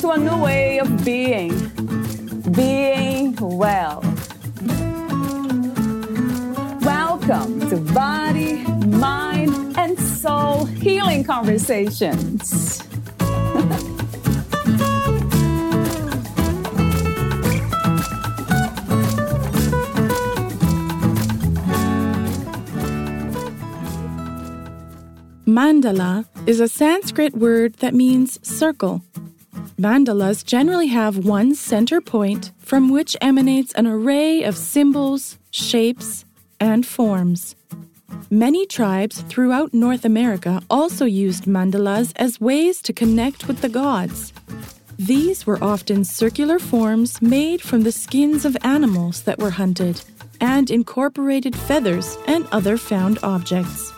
to a new way of being, being well. Welcome to Body, Mind, and Soul Healing Conversations. Mandala is a Sanskrit word that means circle. Mandalas generally have one center point from which emanates an array of symbols, shapes, and forms. Many tribes throughout North America also used mandalas as ways to connect with the gods. These were often circular forms made from the skins of animals that were hunted and incorporated feathers and other found objects.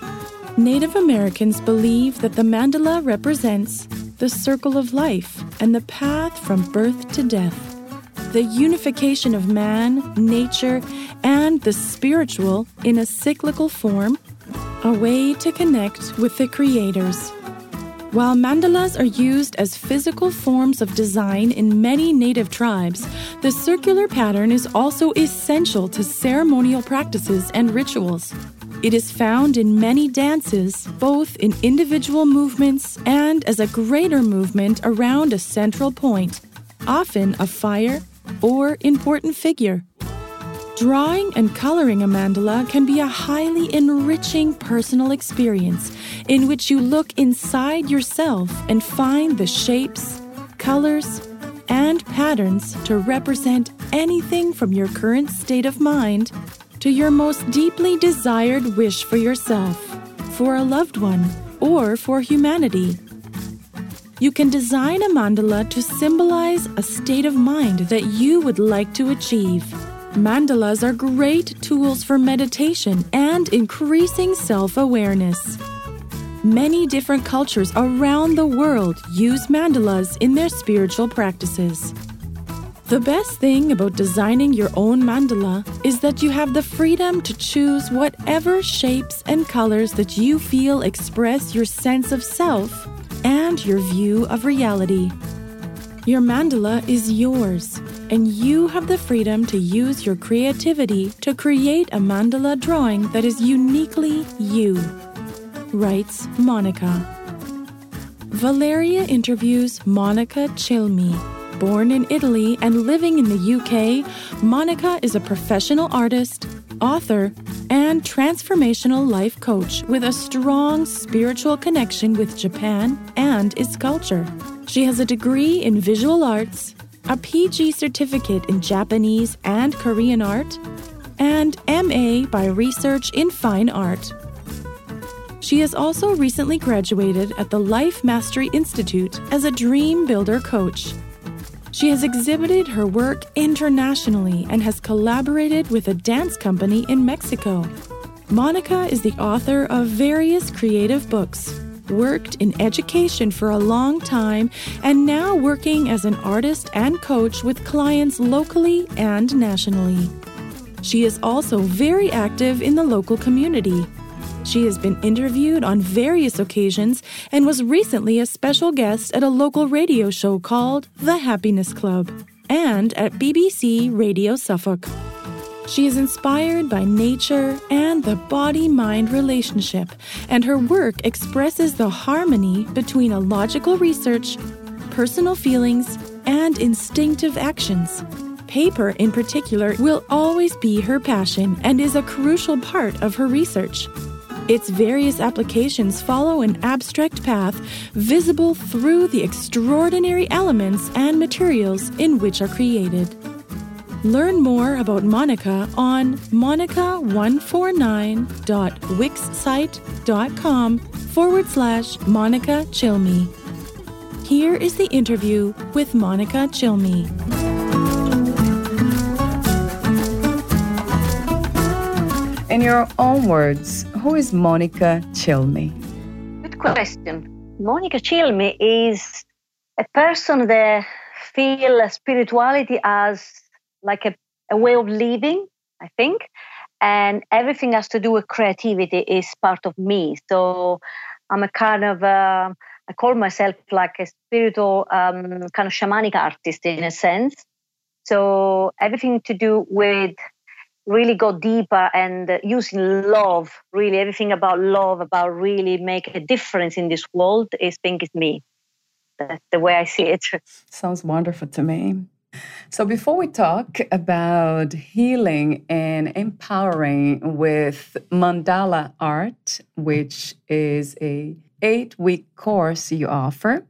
Native Americans believe that the mandala represents the circle of life and the path from birth to death, the unification of man, nature, and the spiritual in a cyclical form, a way to connect with the creators. While mandalas are used as physical forms of design in many native tribes, the circular pattern is also essential to ceremonial practices and rituals. It is found in many dances, both in individual movements and as a greater movement around a central point, often a fire or important figure. Drawing and coloring a mandala can be a highly enriching personal experience in which you look inside yourself and find the shapes, colors, and patterns to represent anything from your current state of mind to your most deeply desired wish for yourself, for a loved one, or for humanity. You can design a mandala to symbolize a state of mind that you would like to achieve. Mandalas are great tools for meditation and increasing self awareness. Many different cultures around the world use mandalas in their spiritual practices. The best thing about designing your own mandala is that you have the freedom to choose whatever shapes and colors that you feel express your sense of self and your view of reality. Your mandala is yours, and you have the freedom to use your creativity to create a mandala drawing that is uniquely you, writes Monica. Valeria interviews Monica Cilmi Born in Italy and living in the UK, Monica is a professional artist, author, and transformational life coach with a strong spiritual connection with Japan and its culture. She has a degree in visual arts, a PG certificate in Japanese and Korean art, and MA by research in fine art. She has also recently graduated at the Life Mastery Institute as a dream builder coach she has exhibited her work internationally and has collaborated with a dance company in Mexico. Monica is the author of various creative books, worked in education for a long time, and now working as an artist and coach with clients locally and nationally. She is also very active in the local community. She has been interviewed on various occasions and was recently a special guest at a local radio show called The Happiness Club and at BBC Radio Suffolk. She is inspired by nature and the body mind relationship, and her work expresses the harmony between a logical research, personal feelings, and instinctive actions. Paper, in particular, will always be her passion and is a crucial part of her research. Its various applications follow an abstract path visible through the extraordinary elements and materials in which are created. Learn more about Monica on monica149.wixsite.com forward slash Monica Cilmi. Here is the interview with Monica Cilmi. In your own words, who is Monica Cilmi? Good question. Monica Cilmi is a person that feels spirituality as like a, a way of living, I think. And everything has to do with creativity is part of me. So I'm a kind of, uh, I call myself like a spiritual um, kind of shamanic artist in a sense. So everything to do with really go deeper and using love, really everything about love, about really make a difference in this world is think is me. That's the way I see it. Sounds wonderful to me. So before we talk about healing and empowering with mandala art, which is a 8-week course you offer,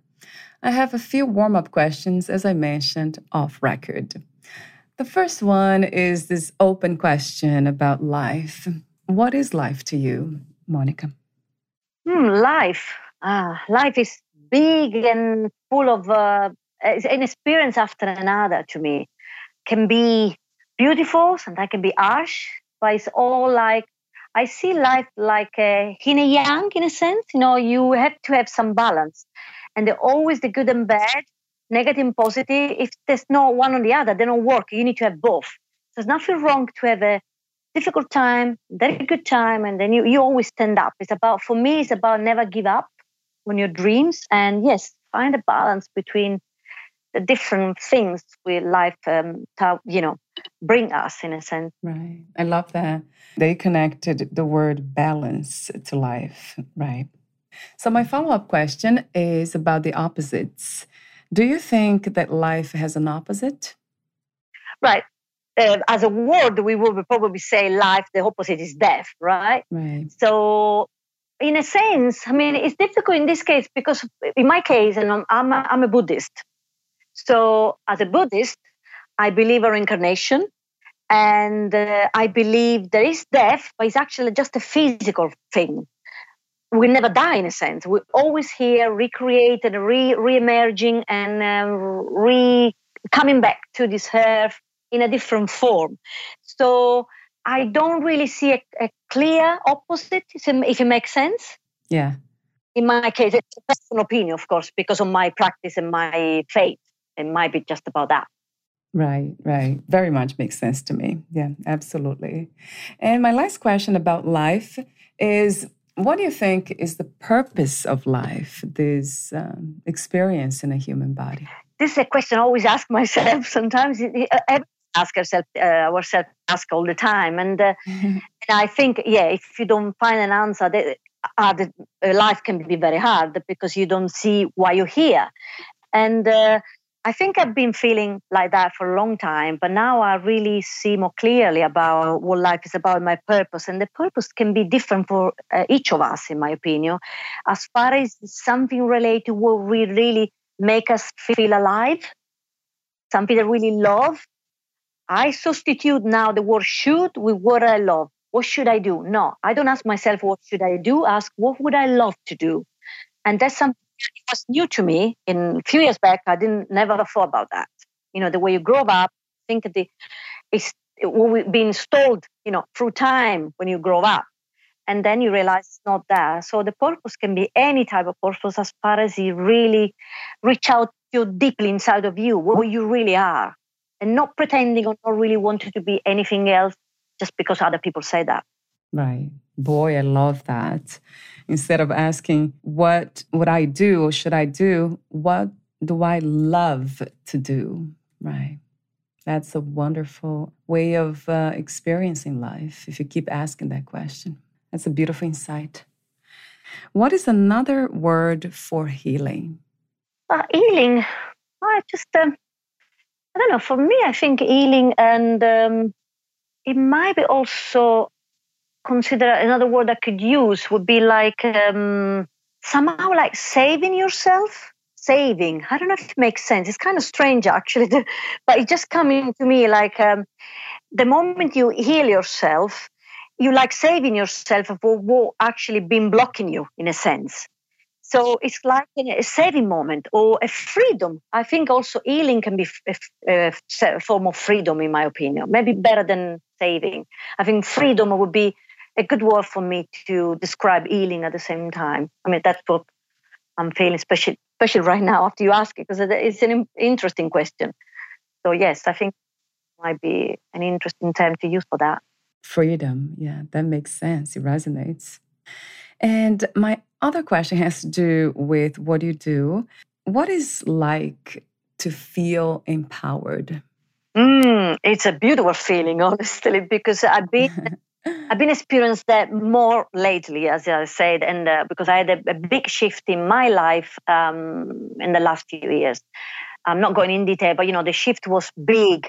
I have a few warm-up questions as I mentioned off record. The first one is this open question about life. What is life to you, Monica? Hmm, life. Ah, life is big and full of uh, an experience after another to me. Can be beautiful, sometimes can be harsh, but it's all like I see life like a yin and yang in a sense. You know, you have to have some balance, and always the good and bad negative and positive. If there's no one or the other, they don't work. You need to have both. There's nothing wrong to have a difficult time, very good time, and then you, you always stand up. It's about, for me, it's about never give up on your dreams. And yes, find a balance between the different things we life, um, to, you know, bring us in a sense. Right. I love that. They connected the word balance to life. Right. So my follow up question is about the opposites. Do you think that life has an opposite? Right. Uh, as a word, we would probably say life, the opposite is death, right? Right. So, in a sense, I mean, it's difficult in this case because, in my case, and I'm, I'm, a, I'm a Buddhist. So, as a Buddhist, I believe in reincarnation and uh, I believe there is death, but it's actually just a physical thing we never die in a sense. We're always here, recreated, re re-emerging, and um, re coming back to this earth in a different form. So I don't really see a, a clear opposite, if it makes sense. Yeah. In my case, it's a personal opinion, of course, because of my practice and my faith. It might be just about that. Right, right. Very much makes sense to me. Yeah, absolutely. And my last question about life is what do you think is the purpose of life, this um, experience in a human body? This is a question I always ask myself. Sometimes uh, ask ourselves, uh, ourselves ask all the time, and, uh, and I think, yeah, if you don't find an answer, the, uh, the, uh, life can be very hard because you don't see why you're here, and uh, I think I've been feeling like that for a long time, but now I really see more clearly about what life is about, my purpose. And the purpose can be different for uh, each of us, in my opinion, as far as something related to what we really make us feel alive, something that really love. I substitute now the word should with what I love. What should I do? No, I don't ask myself, what should I do? Ask, what would I love to do? And that's something was new to me. In a few years back, I didn't never thought about that. You know, the way you grow up, think the it's been installed, you know, through time when you grow up. And then you realize it's not there. So the purpose can be any type of purpose as far as you really reach out to deeply inside of you, what you really are, and not pretending or not really wanting to be anything else just because other people say that. Right. Boy, I love that instead of asking, what would I do or should I do? What do I love to do? Right. That's a wonderful way of uh, experiencing life if you keep asking that question. That's a beautiful insight. What is another word for healing? Uh, healing, I just, um, I don't know, for me, I think healing and um, it might be also consider another word I could use would be like um, somehow like saving yourself. Saving. I don't know if it makes sense. It's kind of strange actually, but it just coming to me like um, the moment you heal yourself, you like saving yourself for what actually been blocking you in a sense. So it's like a saving moment or a freedom. I think also healing can be a, a form of freedom, in my opinion. Maybe better than saving. I think freedom would be a good word for me to describe healing at the same time. I mean, that's what I'm feeling, especially, especially right now after you ask it, because it's an interesting question. So, yes, I think might be an interesting term to use for that. Freedom. Yeah, that makes sense. It resonates. And my other question has to do with what you do. What is like to feel empowered? Mm, it's a beautiful feeling, honestly, because I've been I've been experienced that more lately, as I said, and uh, because I had a, a, big shift in my life um, in the last few years. I'm not going in detail, but you know the shift was big,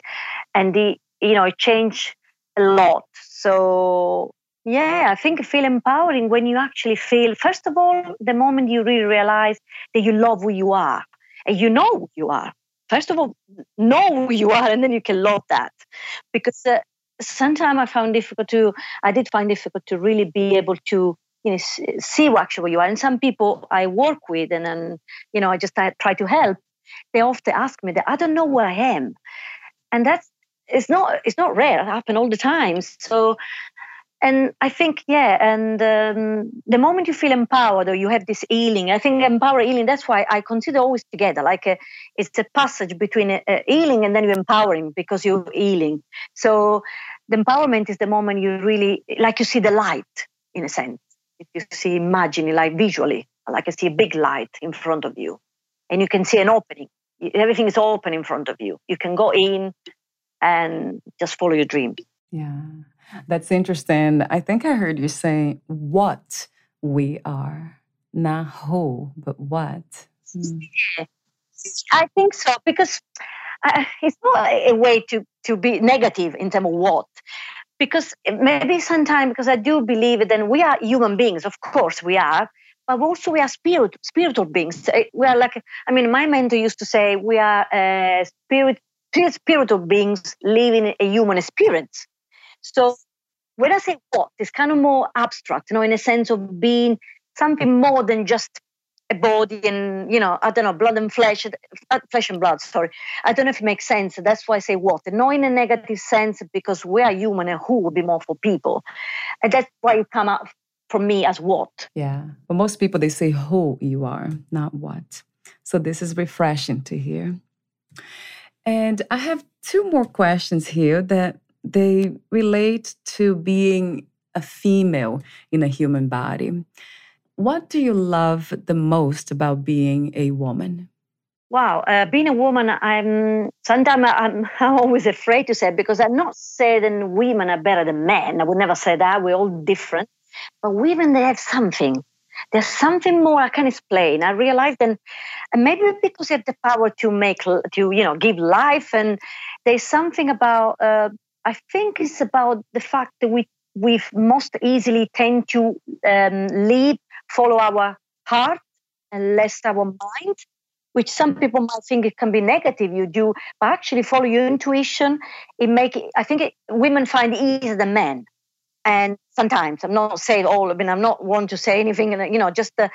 and the you know it changed a lot. So yeah, I think feel empowering when you actually feel, first of all, the moment you really realize that you love who you are and you know who you are. First of all, know who you are, and then you can love that. Because uh, sometimes I found difficult to, I did find difficult to really be able to, you know, see what actually you are. And some people I work with, and then, you know, I just try to help. They often ask me that I don't know where I am, and that's it's not it's not rare. It happens all the time. So and I think, yeah, and um, the moment you feel empowered or you have this healing, I think empower healing, that's why I consider always together. Like a, it's a passage between a, a healing and then you're empowering because you're healing. So the empowerment is the moment you really, like you see the light in a sense. If you see, imagine like visually, like I see a big light in front of you and you can see an opening. Everything is open in front of you. You can go in and just follow your dreams. Yeah. That's interesting. I think I heard you say what we are, not who, but what. Mm. I think so because uh, it's not a way to, to be negative in terms of what. Because maybe sometimes, because I do believe that we are human beings, of course we are, but also we are spirit, spiritual beings. Uh, we are like, I mean, my mentor used to say we are uh, spirit, spiritual beings living a human experience. So when I say what, it's kind of more abstract, you know, in a sense of being something more than just a body and, you know, I don't know, blood and flesh, uh, flesh and blood, sorry. I don't know if it makes sense. That's why I say what. Not in a negative sense, because we are human and who would be more for people. And that's why it come out from me as what. Yeah. But most people, they say who you are, not what. So this is refreshing to hear. And I have two more questions here that they relate to being a female in a human body. What do you love the most about being a woman? Wow, uh, being a woman, I'm sometimes I'm, I'm always afraid to say because I'm not saying women are better than men. I would never say that. We're all different, but women they have something. There's something more I can explain. I realized, and maybe because they have the power to make to you know give life, and there's something about uh, I think it's about the fact that we we most easily tend to um, lead, follow our heart and less our mind, which some people might think it can be negative. You do, but actually follow your intuition. It make I think it, women find it easier than men. And sometimes I'm not saying all. I mean, I'm not one to say anything. And you know, just the,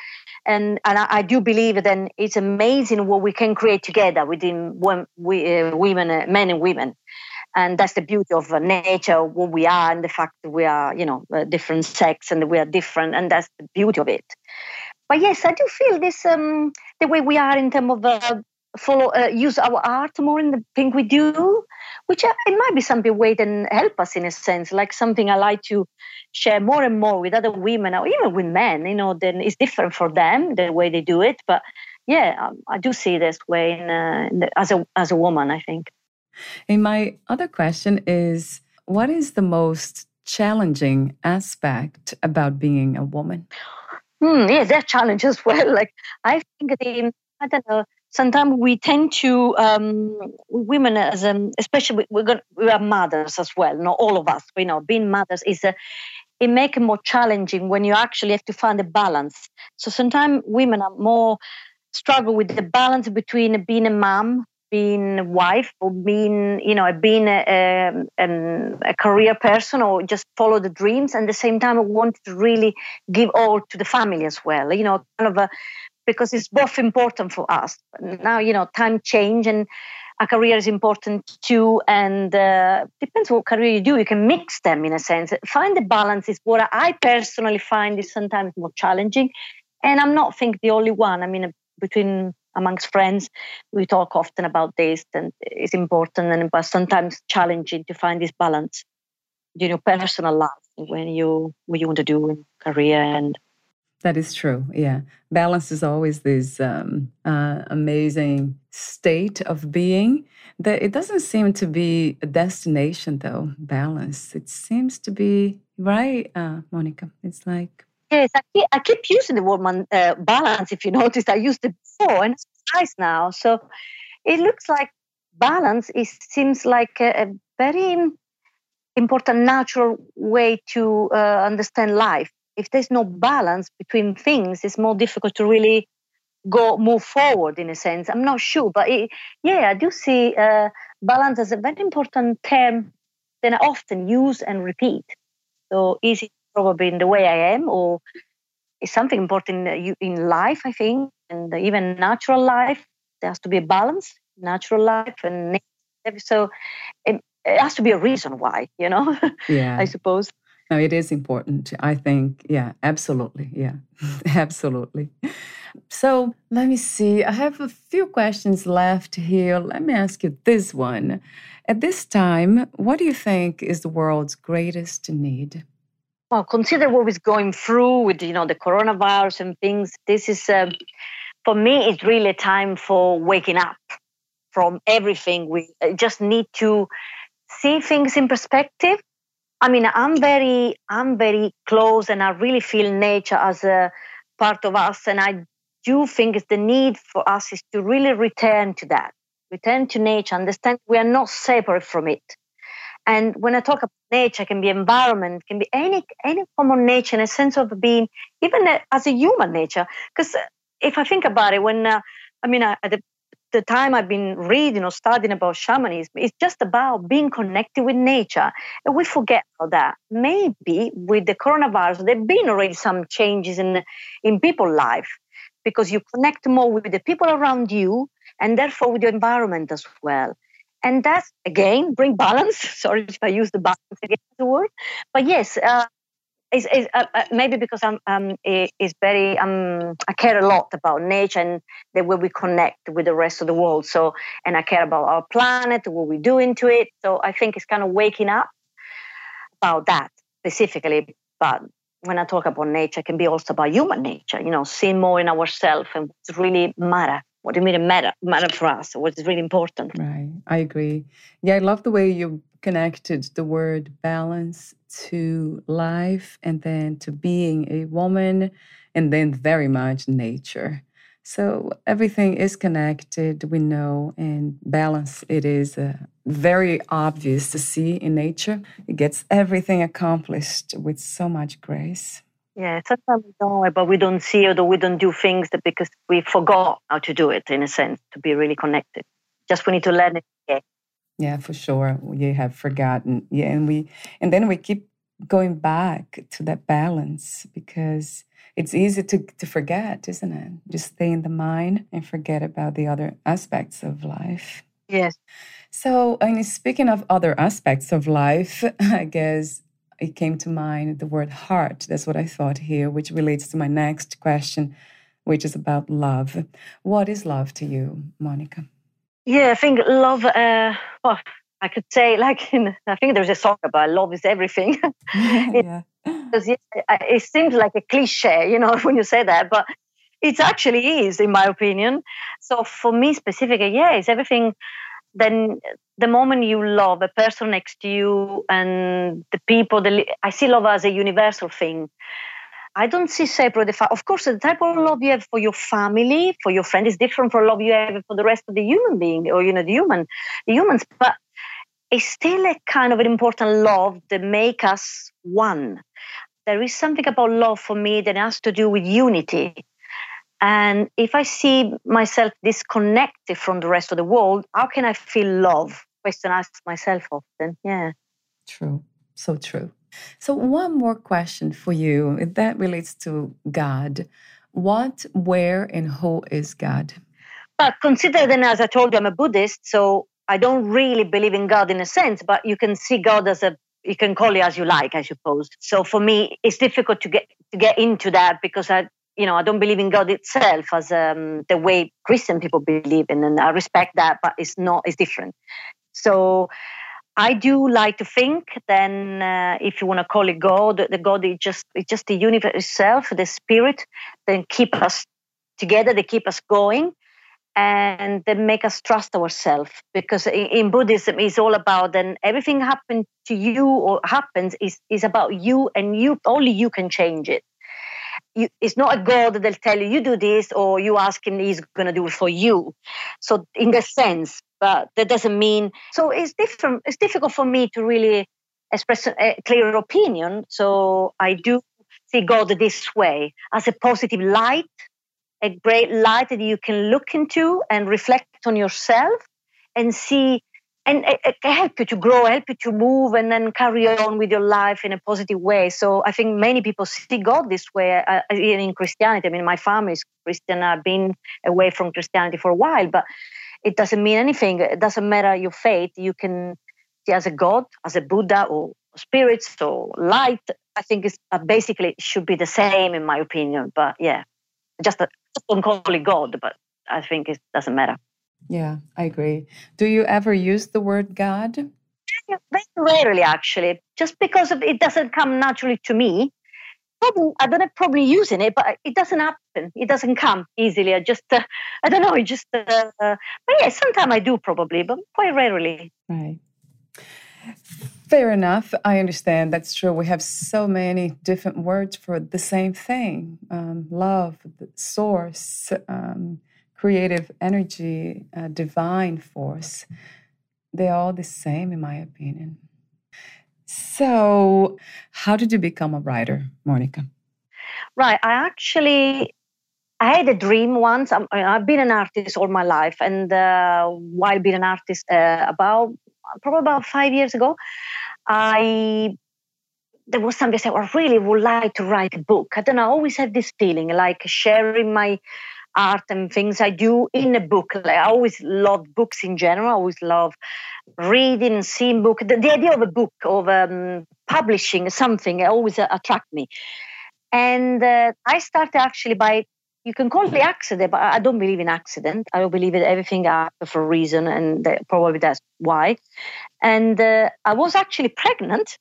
and and I, I do believe that it's amazing what we can create together within we, uh, women, men and women and that's the beauty of uh, nature what we are and the fact that we are you know different sex and we are different and that's the beauty of it. But yes i do feel this um, the way we are in terms of uh, follow uh, use our art more in the thing we do which uh, it might be something way and help us in a sense like something i like to share more and more with other women or even with men you know then it's different for them the way they do it. But yeah um, i do see this way in, uh, in the, as a as a woman i think and my other question is what is the most challenging aspect about being a woman? Hmm, yeah, that challenge as well. Like I think the I don't know. Sometimes we tend to um, women as um, especially we're going we are mothers as well. Not all of us, you know, being mothers is a it makes it more challenging when you actually have to find a balance. So sometimes women are more struggle with the balance between being a mom being a wife or being you know being a, a, a, career person or just follow the dreams and at the same time i wanted to really give all to the family as well you know kind of a because it's both important for us. Now, you know, time change and a career is important too. And uh, depends what career you do. You can mix them in a sense. Find the balance is what I personally find is sometimes more challenging. And I'm not think the only one. I mean, between amongst friends, we talk often about this, and it's important and but sometimes challenging to find this balance, you know, personal life when you what you want to do in career and that is true. Yeah. Balance is always this um, uh, amazing state of being that it doesn't seem to be a destination, though. Balance. It seems to be, right, uh, Monica? It's like. Yes, I keep, I keep using the word uh, balance. If you noticed, I used it before and it's now. So it looks like balance is, seems like a, a very important natural way to uh, understand life if there's no balance between things, it's more difficult to really go move forward in a sense. I'm not sure, but it, yeah, I do see uh, balance as a very important term that I often use and repeat. So it probably in the way I am, or it's something important in life? I think, and even natural life, there has to be a balance, natural life and so it, it has to be a reason why, you know. Yeah, I suppose. No, it is important. I think, yeah, absolutely. Yeah, absolutely. So let me see. I have a few questions left here. Let me ask you this one. At this time, what do you think is the world's greatest need? Well, consider what we're going through with you know the coronavirus and things. This is um, for me. It's really a time for waking up from everything. We uh, just need to see things in perspective I mean, I'm very, I'm very close, and I really feel nature as a part of us. And I do think the need for us is to really return to that, return to nature, understand we are not separate from it. And when I talk about nature, it can be environment, can be any any form of nature, in a sense of being, even as a human nature. Because if I think about it, when uh, I mean, uh, at the the time I've been reading or studying about shamanism, it's just about being connected with nature. And we forget about that. Maybe with the coronavirus, there have been already some changes in, in people's life because you connect more with the people around you and therefore with the environment as well. And that's again bring balance. Sorry if I use the balance again the word, but yes, uh, is, is uh, uh, maybe because I'm um is very um I care a lot about nature and the way we connect with the rest of the world. So and I care about our planet, what we do into it. So I think it's kind of waking up about that specifically. But when I talk about nature, it can be also about human nature. You know, seeing more in ourselves and what's really matter. What do you mean matter matter for us? What's really important? Right, I agree. Yeah, I love the way you connected the word balance to life and then to being a woman and then very much nature. So everything is connected, we know, and balance it is uh, very obvious to see in nature. It gets everything accomplished with so much grace. Yeah, sometimes we don't, eh, but we don't see it or we don't do things that because we forgot how to do it in a sense to be really connected. Just we need to learn it again. Yeah, for sure. You have forgotten. Yeah, and we and then we keep going back to that balance because it's easy to, to forget, isn't it? Just stay in the mind and forget about the other aspects of life. Yes. So, I mean, speaking of other aspects of life, I guess it came to mind the word heart. That's what I thought here, which relates to my next question, which is about love. What is love to you, Monica? Yeah, I think love. Uh, well, I could say, like, in, I think there's a song about love is everything. it, yeah. It, it seems like a cliche, you know, when you say that, but it actually is, in my opinion. So for me specifically, yeah, it's everything. Then the moment you love a person next to you and the people, the, I see love as a universal thing. I don't see separate. Of course, the type of love you have for your family, for your friend, is different from love you have for the rest of the human being or you know the human, the humans. But it's still a kind of an important love that make us one. There is something about love for me that has to do with unity. And if I see myself disconnected from the rest of the world, how can I feel love? Question I ask myself often. Yeah. True. So true. So one more question for you. That relates to God. What, where, and who is God? But consider then, as I told you, I'm a Buddhist, so I don't really believe in God in a sense, but you can see God as a you can call it as you like, I suppose. So for me, it's difficult to get to get into that because I, you know, I don't believe in God itself as um, the way Christian people believe in, and I respect that, but it's not, it's different. So I do like to think. Then, uh, if you want to call it God, the God is just it's just the universe itself, the spirit, then keep us together. They keep us going and they make us trust ourselves because in buddhism it's all about then everything happened to you or happens is, is about you and you only you can change it you, it's not a god that'll tell you you do this or you ask him he's going to do it for you. So in that sense but that doesn't mean so it's different it's difficult for me to really express a clear opinion. So i do see god this way as a positive light a great light that you can look into and reflect on yourself and see and it, can help you to grow help you to move and then carry on with your life in a positive way. So i think many people see god this way uh, even in christianity. I mean my family is christian. I've been away from christianity for a while but it doesn't mean anything. It doesn't matter your faith. You can see as a god as a buddha or spirits or light. I think it's uh, basically should be the same in my opinion. But yeah just a, don't call it God, but I think it doesn't matter. Yeah, I agree. Do you ever use the word God? Very rarely, actually, just because of, it doesn't come naturally to me. Probably, I don't have probably using it, but it doesn't happen. It doesn't come easily. I just, uh, I don't know. It just, uh, but yeah, sometimes I do probably, but quite rarely. Right. Fair enough. I understand. That's true. We have so many different words for the same thing um, love, source, um, creative energy, uh, divine force. They're all the same, in my opinion. So, how did you become a writer, Monica? Right. I actually I had a dream once. i have been an artist all my life, and uh, while being an artist, uh, about probably about five years ago, I there was something I said, I really would like to write a book. I don't know, I always had this feeling like sharing my art and things I do in a book. Like, I always love books in general. I always love reading seeing book. The, the idea of a book, of um, publishing something, always uh, attract me. And uh, I started actually by you can call it accident, but I don't believe in accident. I believe that everything happens for a reason, and probably that's why. And uh, I was actually pregnant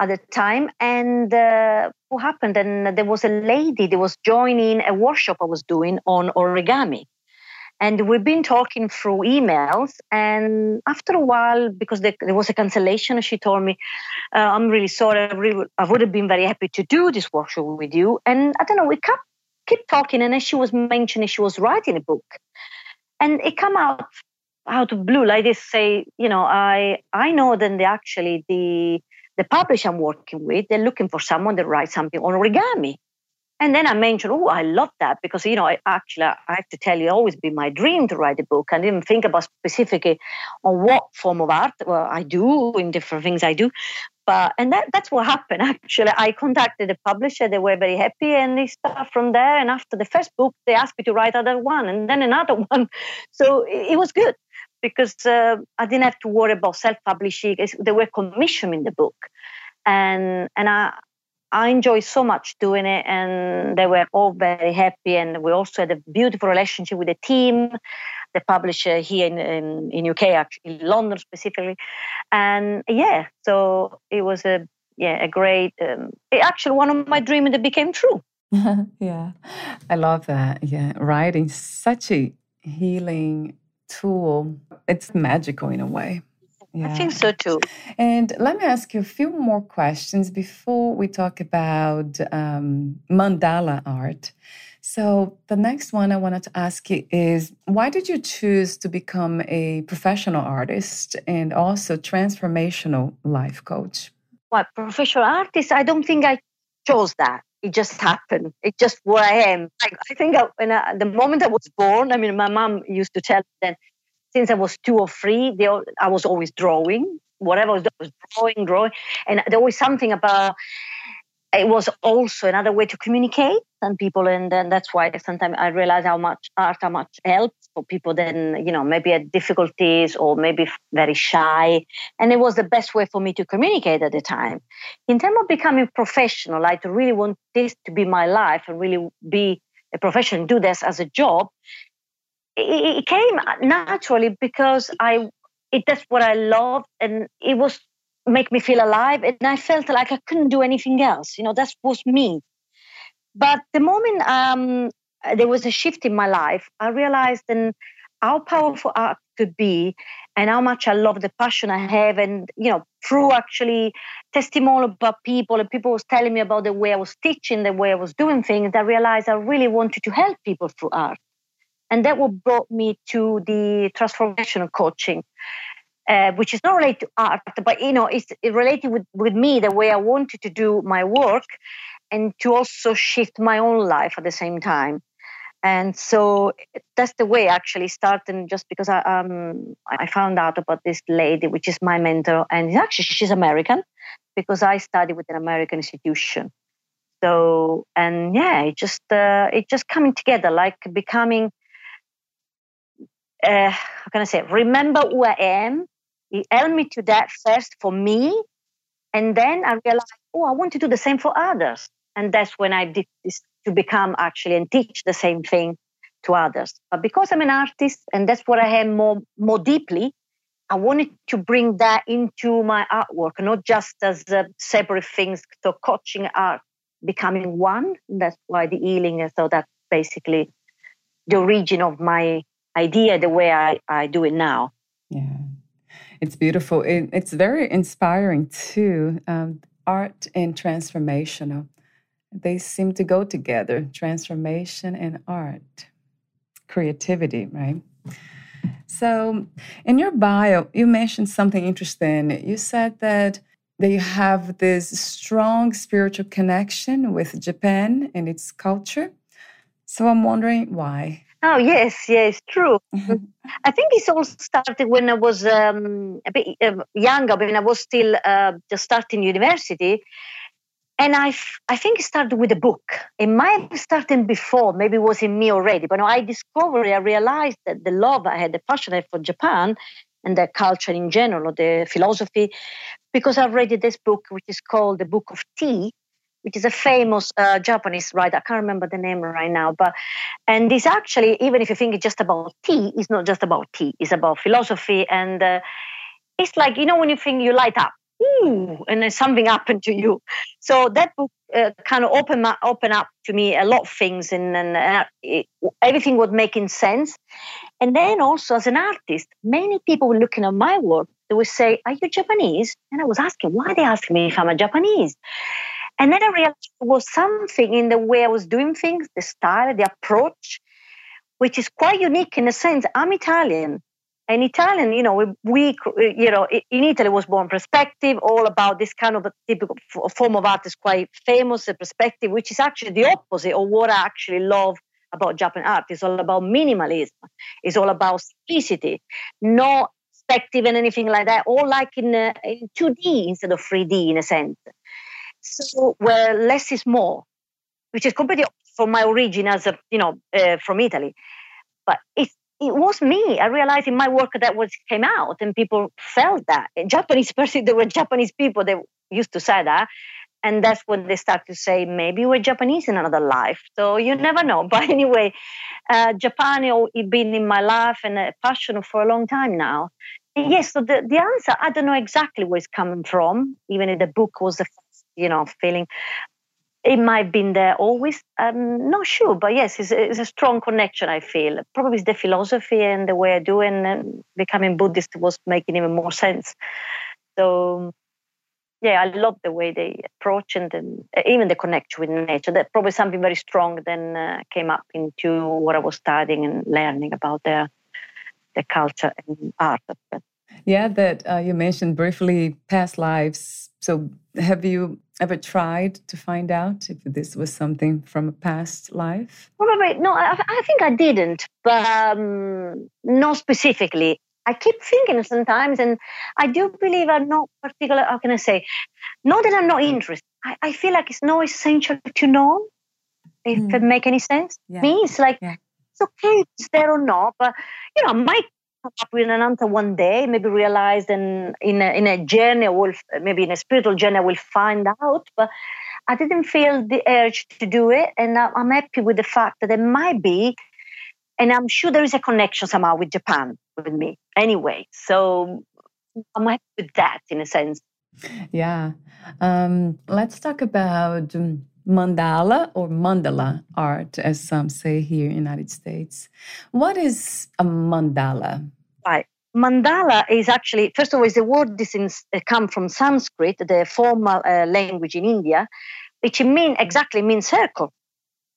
at the time, and uh, what happened? And there was a lady that was joining a workshop I was doing on origami. And we've been talking through emails. And after a while, because there, was a cancellation, she told me, uh, I'm really sorry. I, would have been very happy to do this workshop with you. And I don't know, we kept keep talking. And as she was mentioning, she was writing a book, and it come out out of blue like this. Say, you know, I I know that they actually the the publisher I'm working with, they're looking for someone that writes something on origami. And then I mentioned, oh, I love that because, you know, I actually, I have to tell you, always been my dream to write a book. I didn't think about specifically on what form of art well, I do in different things I do. But, and that, that's what happened actually. I contacted the publisher, they were very happy, and they started from there. And after the first book, they asked me to write another one and then another one. So it, it was good because uh, I didn't have to worry about self publishing. They were commissioning the book. And, and I, I enjoyed so much doing it, and they were all very happy. And we also had a beautiful relationship with the team, the publisher here in, in, in UK, actually, in London specifically. And yeah, so it was a yeah a great. Um, actually, one of my dreams that became true. yeah, I love that. Yeah, writing such a healing tool. It's magical in a way. Yeah. I think so too. And let me ask you a few more questions before we talk about um, mandala art. So, the next one I wanted to ask you is why did you choose to become a professional artist and also transformational life coach? Well, professional artist, I don't think I chose that. It just happened. It's just where I am. I, I think I, when I, the moment I was born, I mean, my mom used to tell me that since I was two or three, they, I was always drawing. Whatever I was, was drawing, drawing, and there was something about. It was also another way to communicate understand people, and then that's why sometimes I realize how much art, how much helps for people. Then you know maybe had difficulties or maybe very shy, and it was the best way for me to communicate at the time. In terms of becoming professional, I really want this to be my life and really be a profession, do this as a job. It, it came naturally because I it that's what I loved, and it was make me feel alive. And I felt like I couldn't do anything else. You know, that was me. But the moment um, there was a shift in my life, I realized and how powerful art could be and how much I love the passion I have. And, you know, through actually testimony about people and people was telling me about the way I was teaching, the way I was doing things, I realized I really wanted to help people through art. And that what brought me to the transformational coaching uh, which is not related to art, but you know, it's related with, with me, the way I wanted to do my work, and to also shift my own life at the same time. And so that's the way I actually started. Just because I um I found out about this lady, which is my mentor, and actually she's American, because I studied with an American institution. So and yeah, it just uh, it just coming together, like becoming. Uh, how can I say? Remember who I am, he helped me to that first for me. And then I realized, oh, I want to do the same for others. And that's when I did this to become actually and teach the same thing to others. But because I'm an artist and that's what I am more, more deeply, I wanted to bring that into my artwork, not just as uh, separate things. So coaching art becoming one. That's why the healing. So that's basically the origin of my idea, the way I, I do it now. Yeah. It's beautiful. It, it's very inspiring too. Um, art and transformational. They seem to go together transformation and art, creativity, right? So, in your bio, you mentioned something interesting. You said that they have this strong spiritual connection with Japan and its culture. So, I'm wondering why. Oh yes, yes, true. Mm-hmm. I think this all started when I was um, a bit uh, younger, when I was still uh, just starting university, and I, I think it started with a book. It might have started before, maybe it was in me already, but I discovered, I realized that the love I had, the passion I had for Japan and the culture in general, or the philosophy, because I read this book, which is called the Book of Tea which is a famous uh, Japanese writer. I can't remember the name right now, but and this actually, even if you think it's just about tea, it's not just about tea. It's about philosophy, and uh, it's like you know when you think you light up, ooh, and then something happened to you. So that book uh, kind of opened up, open up to me a lot of things, and, and uh, it, everything was making sense. And then also as an artist, many people were looking at my work. They would say, "Are you Japanese?" And I was asking, "Why are they asking me if I'm a Japanese?" And then I realized there was something in the way I was doing things, the style, the approach, which is quite unique in a sense. I'm Italian. And Italian, you know, we, you know, in Italy was born perspective, all about this kind of a typical form of art is quite famous, a perspective, which is actually the opposite of what I actually love about Japanese art. It's all about minimalism. It's all about simplicity, no perspective and anything like that, all like in, uh, in 2D instead of 3D in a sense. So where less is more, which is completely from my origin as a you know uh, from Italy, but it it was me. I realized in my work that was came out, and people felt that. In Japanese person, there were Japanese people that used to say that, and that's when they start to say maybe we're Japanese in another life. So you never know. But anyway, uh, Japan has been in my life and a passion for a long time now. And yes, so the, the answer I don't know exactly where it's coming from. Even if the book was the you know, feeling. It might have been there always. I'm not sure, but yes, it's, it's a strong connection. I feel probably it's the philosophy and the way I do, and, and becoming Buddhist was making even more sense. So yeah, I love the way they approach and, and even the connection with nature. That probably something very strong then uh, came up into what I was studying and learning about their the culture and art. Yeah, that uh, you mentioned briefly past lives. So, have you ever tried to find out if this was something from a past life? Probably no. I, I think I didn't, but um, not specifically. I keep thinking sometimes, and I do believe I'm not particular. How can I say? Not that I'm not interested. I, I feel like it's not essential to know. if mm. it make any sense. Yeah. Me, it's like yeah. it's okay, it's there or not, but you know, I might come up with an answer one day, maybe realize and in a, in a journey, will maybe in a spiritual journey, I will find out. But I didn't feel the urge to do it, and I'm happy with the fact that there might be, and I'm sure there is a connection somehow with Japan with me anyway. So I'm happy with that in a sense. Yeah. Um, let's talk about mandala or mandala art, as some say here in the United States. What is a mandala? Right. Mandala is actually, first of all, is the word this is, uh, come from Sanskrit, the formal uh, language in India, which mean exactly means circle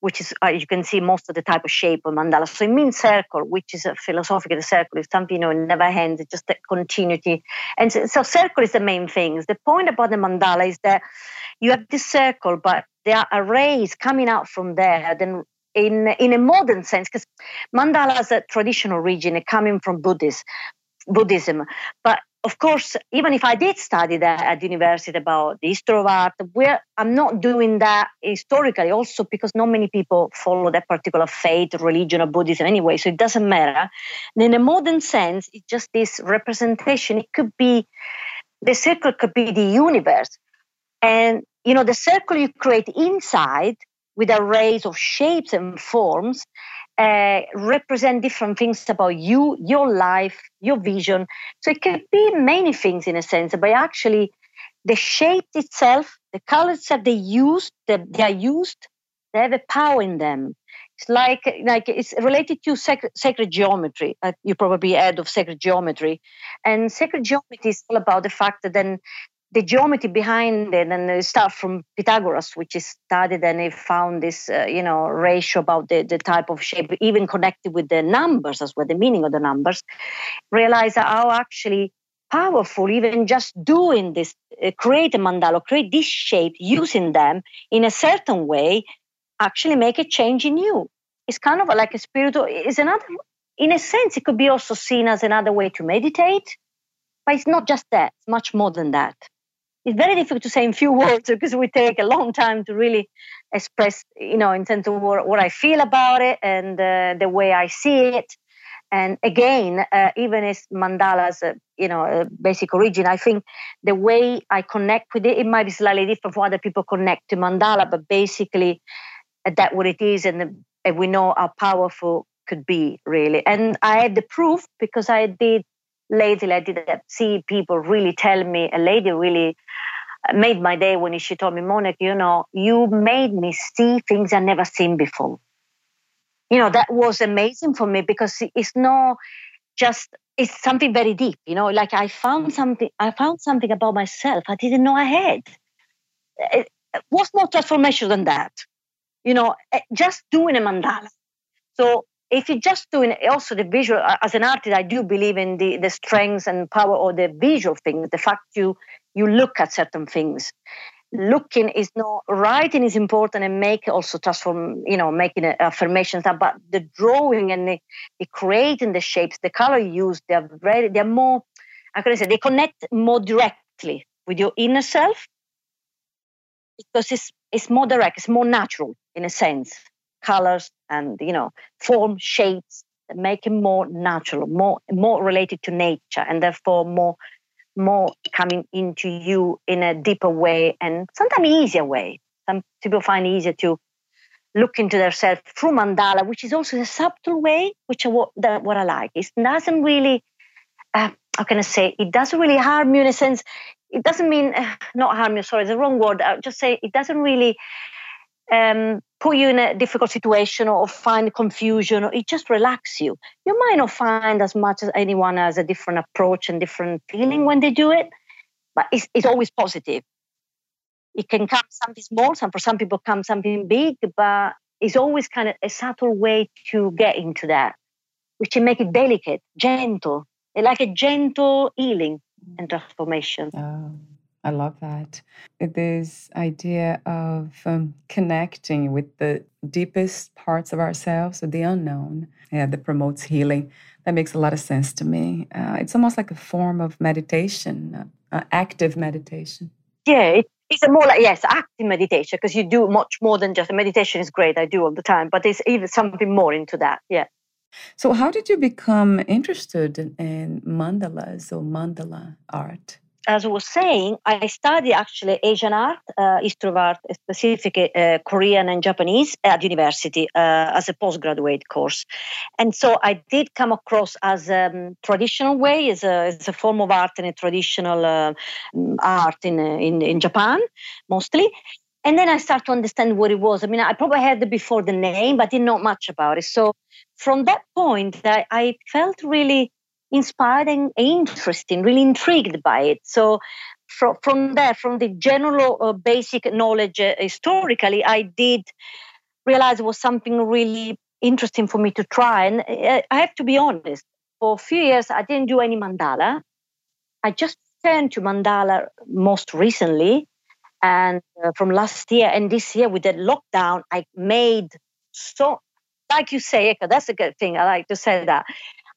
which is uh, you can see most of the type of shape of mandala. So it means circle, which is a philosophical circle. It's something you know never ends. It's just a continuity, and so, so, circle is the main thing. The point about the mandala is that you have this circle, but there are rays coming out from there. Then in in a modern sense, because mandala has a traditional origin coming from Buddhism. Buddhism, but of course, even if I did study that at university about the history of art, where I'm not doing that historically, also because not many people follow that particular faith, religion, or Buddhism anyway, so it doesn't matter. And in a modern sense, it's just this representation. It could be the circle could be the universe, and you know the circle you create inside with arrays of shapes and forms uh, represent different things about you, your life, your vision. So it can be many things in a sense, but actually the shape itself, the colors that they use, that they are used, they have a power in them. It's like like it's related to sacred, sacred geometry. Uh, you probably heard of sacred geometry, and sacred geometry is all about the fact that then the geometry behind it and they start from pythagoras which is studied and they found this uh, you know ratio about the, the type of shape even connected with the numbers as well the meaning of the numbers realize how actually powerful even just doing this uh, create a mandala create this shape using them in a certain way actually make a change in you. It's kind of like a spiritual is another in a sense it could be also seen as another way to meditate but it's not just that it's much more than that it's very difficult to say in few words because we take a long time to really express, you know, in terms of what, what I feel about it and uh, the way I see it. And again, uh, even as mandala's, uh, you know, basic origin, I think the way I connect with it, it might be slightly different from other people connect to mandala, but basically, uh, that what it is, and, the, and we know how powerful could be really. And I had the proof because I did lately I did see people really tell me, a lady really uh, made my day when she told me, Monica, you know, you made me see things I've never seen before. You know, that was amazing for me because it's not just it's something very deep, you know, like I found mm. something I found something about myself I didn't know I had. It, what's more transformation than that? You know, eh, just doing a mandala. So if you're just doing also the visual uh, as an artist i do believe in the the strengths and power of the visual things the fact you you look at certain things. Looking is not writing is important and make also transform you know making uh, affirmations uh, but the drawing and the, the creating the shapes the color used they're very they're more i can say they connect more directly with your inner self. Because it's it's more direct it's more natural in a sense colors and you know form shapes that make it more natural more more related to nature and therefore more more coming into you in a deeper way and sometimes easier way. Some people find it easier to look into themselves through mandala which is also a subtle way which what, that, what i like. It doesn't really uh, how can i say? It doesn't really harm you in a sense. It doesn't mean uh, not harm you sorry the wrong word. I just say it doesn't really um, put you in a difficult situation or find confusion or it just relax you. You might not find as much as anyone has a different approach and different feeling when they do it but it's, it's always positive. It can come something small some for some people come something big but it's always kind of a subtle way to get into that which can make it delicate gentle like a gentle healing and transformation. Oh. I love that. This idea of um, connecting with the deepest parts of ourselves, the unknown, yeah, that promotes healing. That makes a lot of sense to me. Uh, it's almost like a form of meditation, uh, uh active meditation. Yeah, it, it's a more like yes active meditation because you do much more than just meditation is great i do all the time but it's even something more into that yeah so how did you become interested in mandalas or mandala art as I was saying, I studied actually Asian art, uh, history of art, specifically uh, Korean and Japanese at university uh, as a postgraduate course. And so I did come across as a um, traditional way, as a, as a form of art and a traditional uh, art in, in, in Japan, mostly. And then I started to understand what it was. I mean, I probably had it before the name, but didn't know much about it. So from that point, I, I felt really inspired and interesting, really intrigued by it. So from, from there, from the general uh, basic knowledge uh, historically, I did realize it was something really interesting for me to try. And uh, I have to be honest, for a few years, I didn't do any mandala. I just turned to mandala most recently. And uh, from last year and this year with the lockdown, I made so, like you say, Eka, that's a good thing. I like to say that.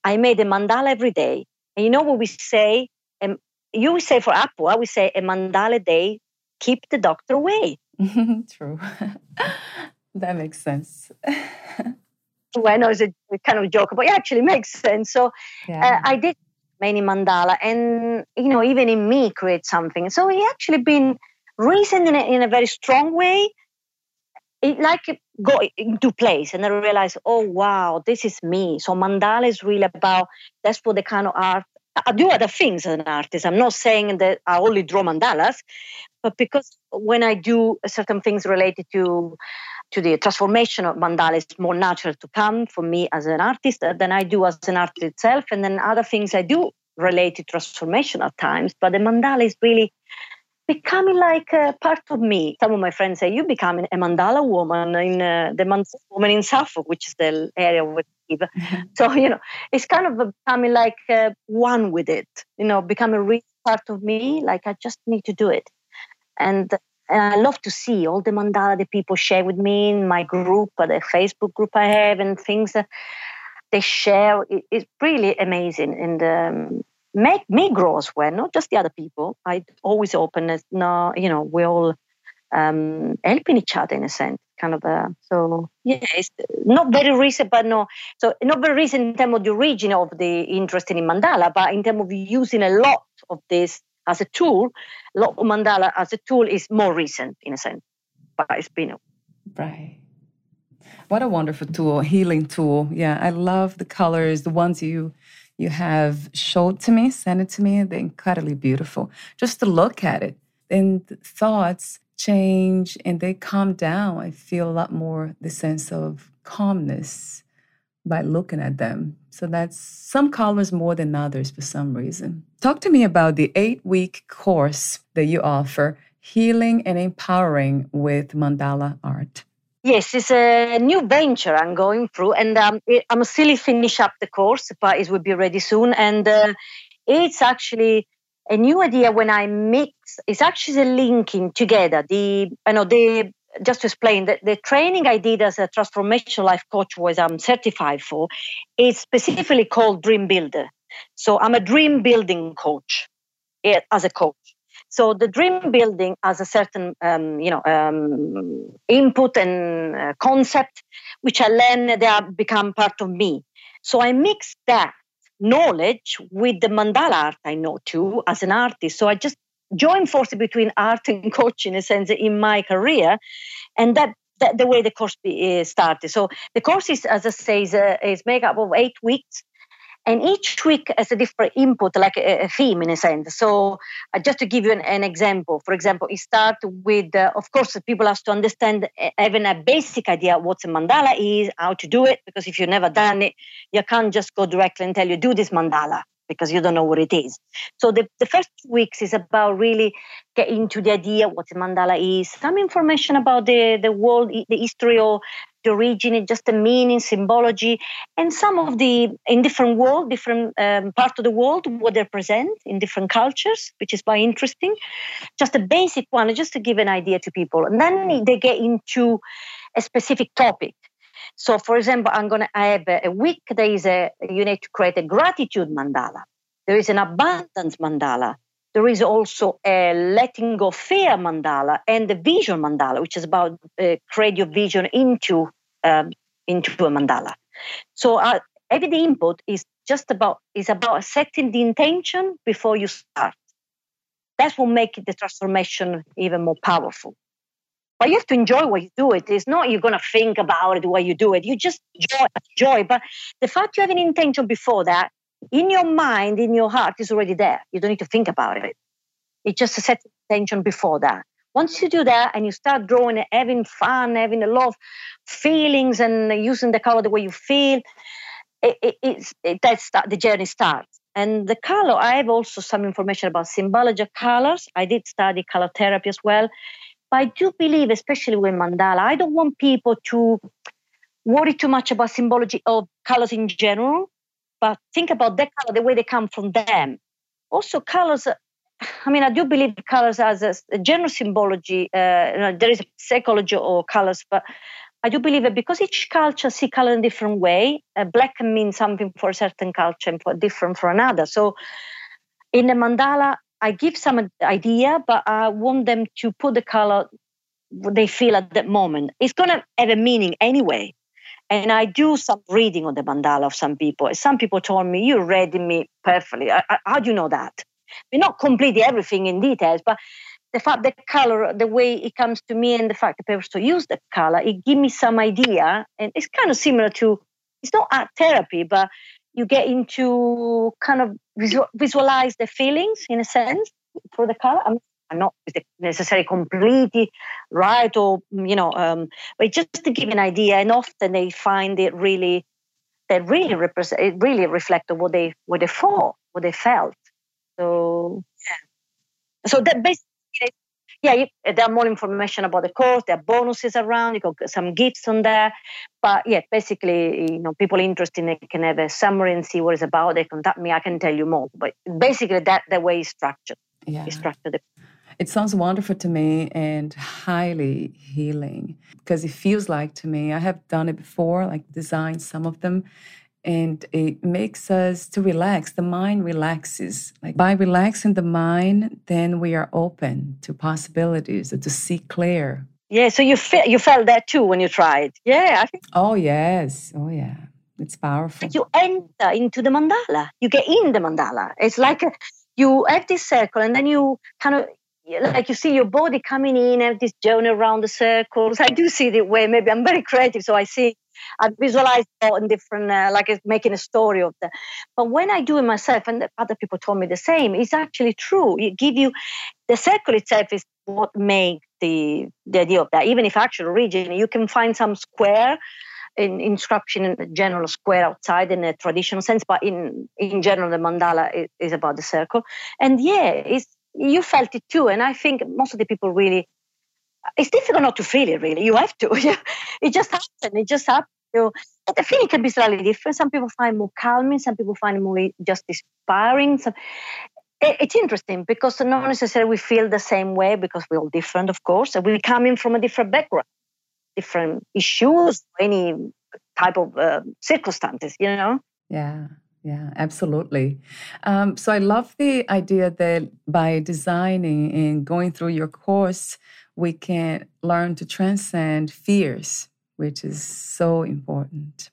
I made a mandala every day. And you know what we say? Um, you say for Apua, we say a mandala day, keep the doctor away. True. that makes sense. well, I it's a kind of joke, but it actually makes sense. So yeah. uh, I did many mandala and, you know, even in me create something. So it actually been reasoned in a, in a very strong way it like go into place and I realized, oh wow, this is me. So mandala is really about that's for the kind of art. I do other things as an artist. I'm not saying that I only draw mandalas, but because when I do certain things related to to the transformation of mandala, it's more natural to come for me as an artist than I do as an artist itself. And then other things I do related to transformation at times. But the mandala is really becoming like a part of me. Some of my friends say, You're becoming a mandala woman in uh, the mandala woman in Suffolk, which is the area where I live. so, you know, it's kind of becoming like uh, one with it, you know, becoming a real part of me. Like, I just need to do it. And and I love to see all the mandala that people share with me in my group, or the Facebook group I have, and things that they share. it's really amazing. And um, make me grow as well, not just the other people. I always open it. no, you know, we all um, helping each other in a sense, kind of. A, so yeah, it's not very recent, but no, so not very recent in terms of the origin of the interest in mandala, but in terms of using a lot of this as a tool, a lot of mandala as a tool is more recent in a sense, but it's been a right. What a wonderful tool, healing tool. Yeah, I love the colors, the ones you you have showed to me, sent it to me. They're incredibly beautiful. Just to look at it, and thoughts change and they calm down. I feel a lot more the sense of calmness by looking at them. So that's some colors more than others for some reason. Talk to me about the eight week course that you offer, Healing and Empowering with Mandala Art. Yes, it's a new venture I'm going through, and um, it, I'm still finish up the course, but it will be ready soon. And uh, it's actually a new idea when I mix. It's actually linking together the, you know, the just to explain that the training I did as a transformational life coach was I'm certified for is specifically called Dream Builder. So I'm a dream building coach as a coach. So the dream building has a certain, um, you know, um, input and uh, concept, which I learn they have become part of me. So I mix that knowledge with the mandala art I know too as an artist. So I just join forces between art and coaching in a sense in my career, and that. the way the course be, uh, started. So the course is, as I say, is, uh, is made up of eight weeks and each week has a different input, like a, a theme in a sense. So, uh, just to give you an, an, example, for example, it starts with, uh, of course, people have to understand, uh, having a basic idea what a mandala is, how to do it, because if you've never done it, you can't just go directly and tell you, do this mandala because you don't know what it is. So the, the first weeks is about really getting into the idea what a mandala is, some information about the, the world, the history or the origin, just the meaning, symbology, and some of the in different world, different um, part of the world, what they present in different cultures, which is quite interesting. Just a basic one, just to give an idea to people, and then they get into a specific topic. So, for example, I'm gonna have a, a week. There is a you need to create a gratitude mandala. There is an abundance mandala. There is also a letting go fear mandala and the vision mandala, which is about uh, create your vision into um, into a mandala. So uh, every input is just about is about setting the intention before you start. That will make the transformation even more powerful. But you have to enjoy what you do. It is not you're to think about it while you do it. You just enjoy, enjoy. But the fact you have an intention before that, in your mind, in your heart, is already there. You don't need to think about it. It just sets set intention before that. Once you do that and you start drawing, having fun, having a lot of feelings and using the color the way you feel, it, it, it's, it, that's the journey starts. And the color, I have also some information about symbology of colors. I did study color therapy as well. But I do believe, especially with mandala, I don't want people to worry too much about symbology of colors in general, but think about that color, the way they come from them. Also, colors, I mean, I do believe colors as a, general symbology. Uh, you know, there is psychology or colors, but I do believe that because each culture see color in a different way, uh, black can mean something for a certain culture and for different for another. So in the mandala, I give some idea, but I want them to put the color they feel at that moment. It's going to have a meaning anyway. And I do some reading on the mandala of some people. Some people told me, you read me perfectly. How do you know that? Mean, not completely everything in details, but the fact the color, the way it comes to me, and the fact that people use the color, it give me some idea, and it's kind of similar to. It's not art therapy, but you get into kind of visual, visualize the feelings in a sense through the color. I'm, I'm not necessarily completely right, or you know, um, but just to give an idea. And often they find it really, that really represent, it really reflected what they what they thought, what they felt. So yeah. So that basically yeah, there are more information about the course. There are bonuses around. You got some gifts on there. But yeah, basically, you know, people interested they can have a summary and see what it's about. They contact me. I can tell you more. But basically, that the way it's structured. Yeah. It's structured. It sounds wonderful to me and highly healing because it feels like to me. I have done it before, like designed some of them, and it makes us to relax. The mind relaxes. Like by relaxing the mind then we are open to possibilities to see clear. Yeah so you you felt that too when you tried? Yeah I think oh yes. Oh yeah. It's powerful. You enter into the mandala. You get in the mandala. It's like a, you have this circle and then you kind of like you see your body coming in and this journey around the circles i do see the way maybe i'm very creative so i see I visualize all in different, uh, like making a story of that. But when I do it myself, and other people told me the same, it's actually true. It give you the circle itself is what makes the the idea of that. Even if actual origin, you can find some square in inscription in general square outside in a traditional sense, but in in general, the mandala is, is about the circle. And yeah, it's you felt it too. And I think most of the people really it's difficult not to feel it really. You have to. it just happens. It just happens. So, but the feeling can be slightly different. Some people find more calming. Some people find more just inspiring. So, it, it's interesting because not necessarily we feel the same way because we're all different, of course. And we come in from a different background, different issues, any type of uh, circumstances, you know? Yeah. Yeah, absolutely. Um, so I love the idea that by designing and going through your course, we can learn to transcend fears, which is so important.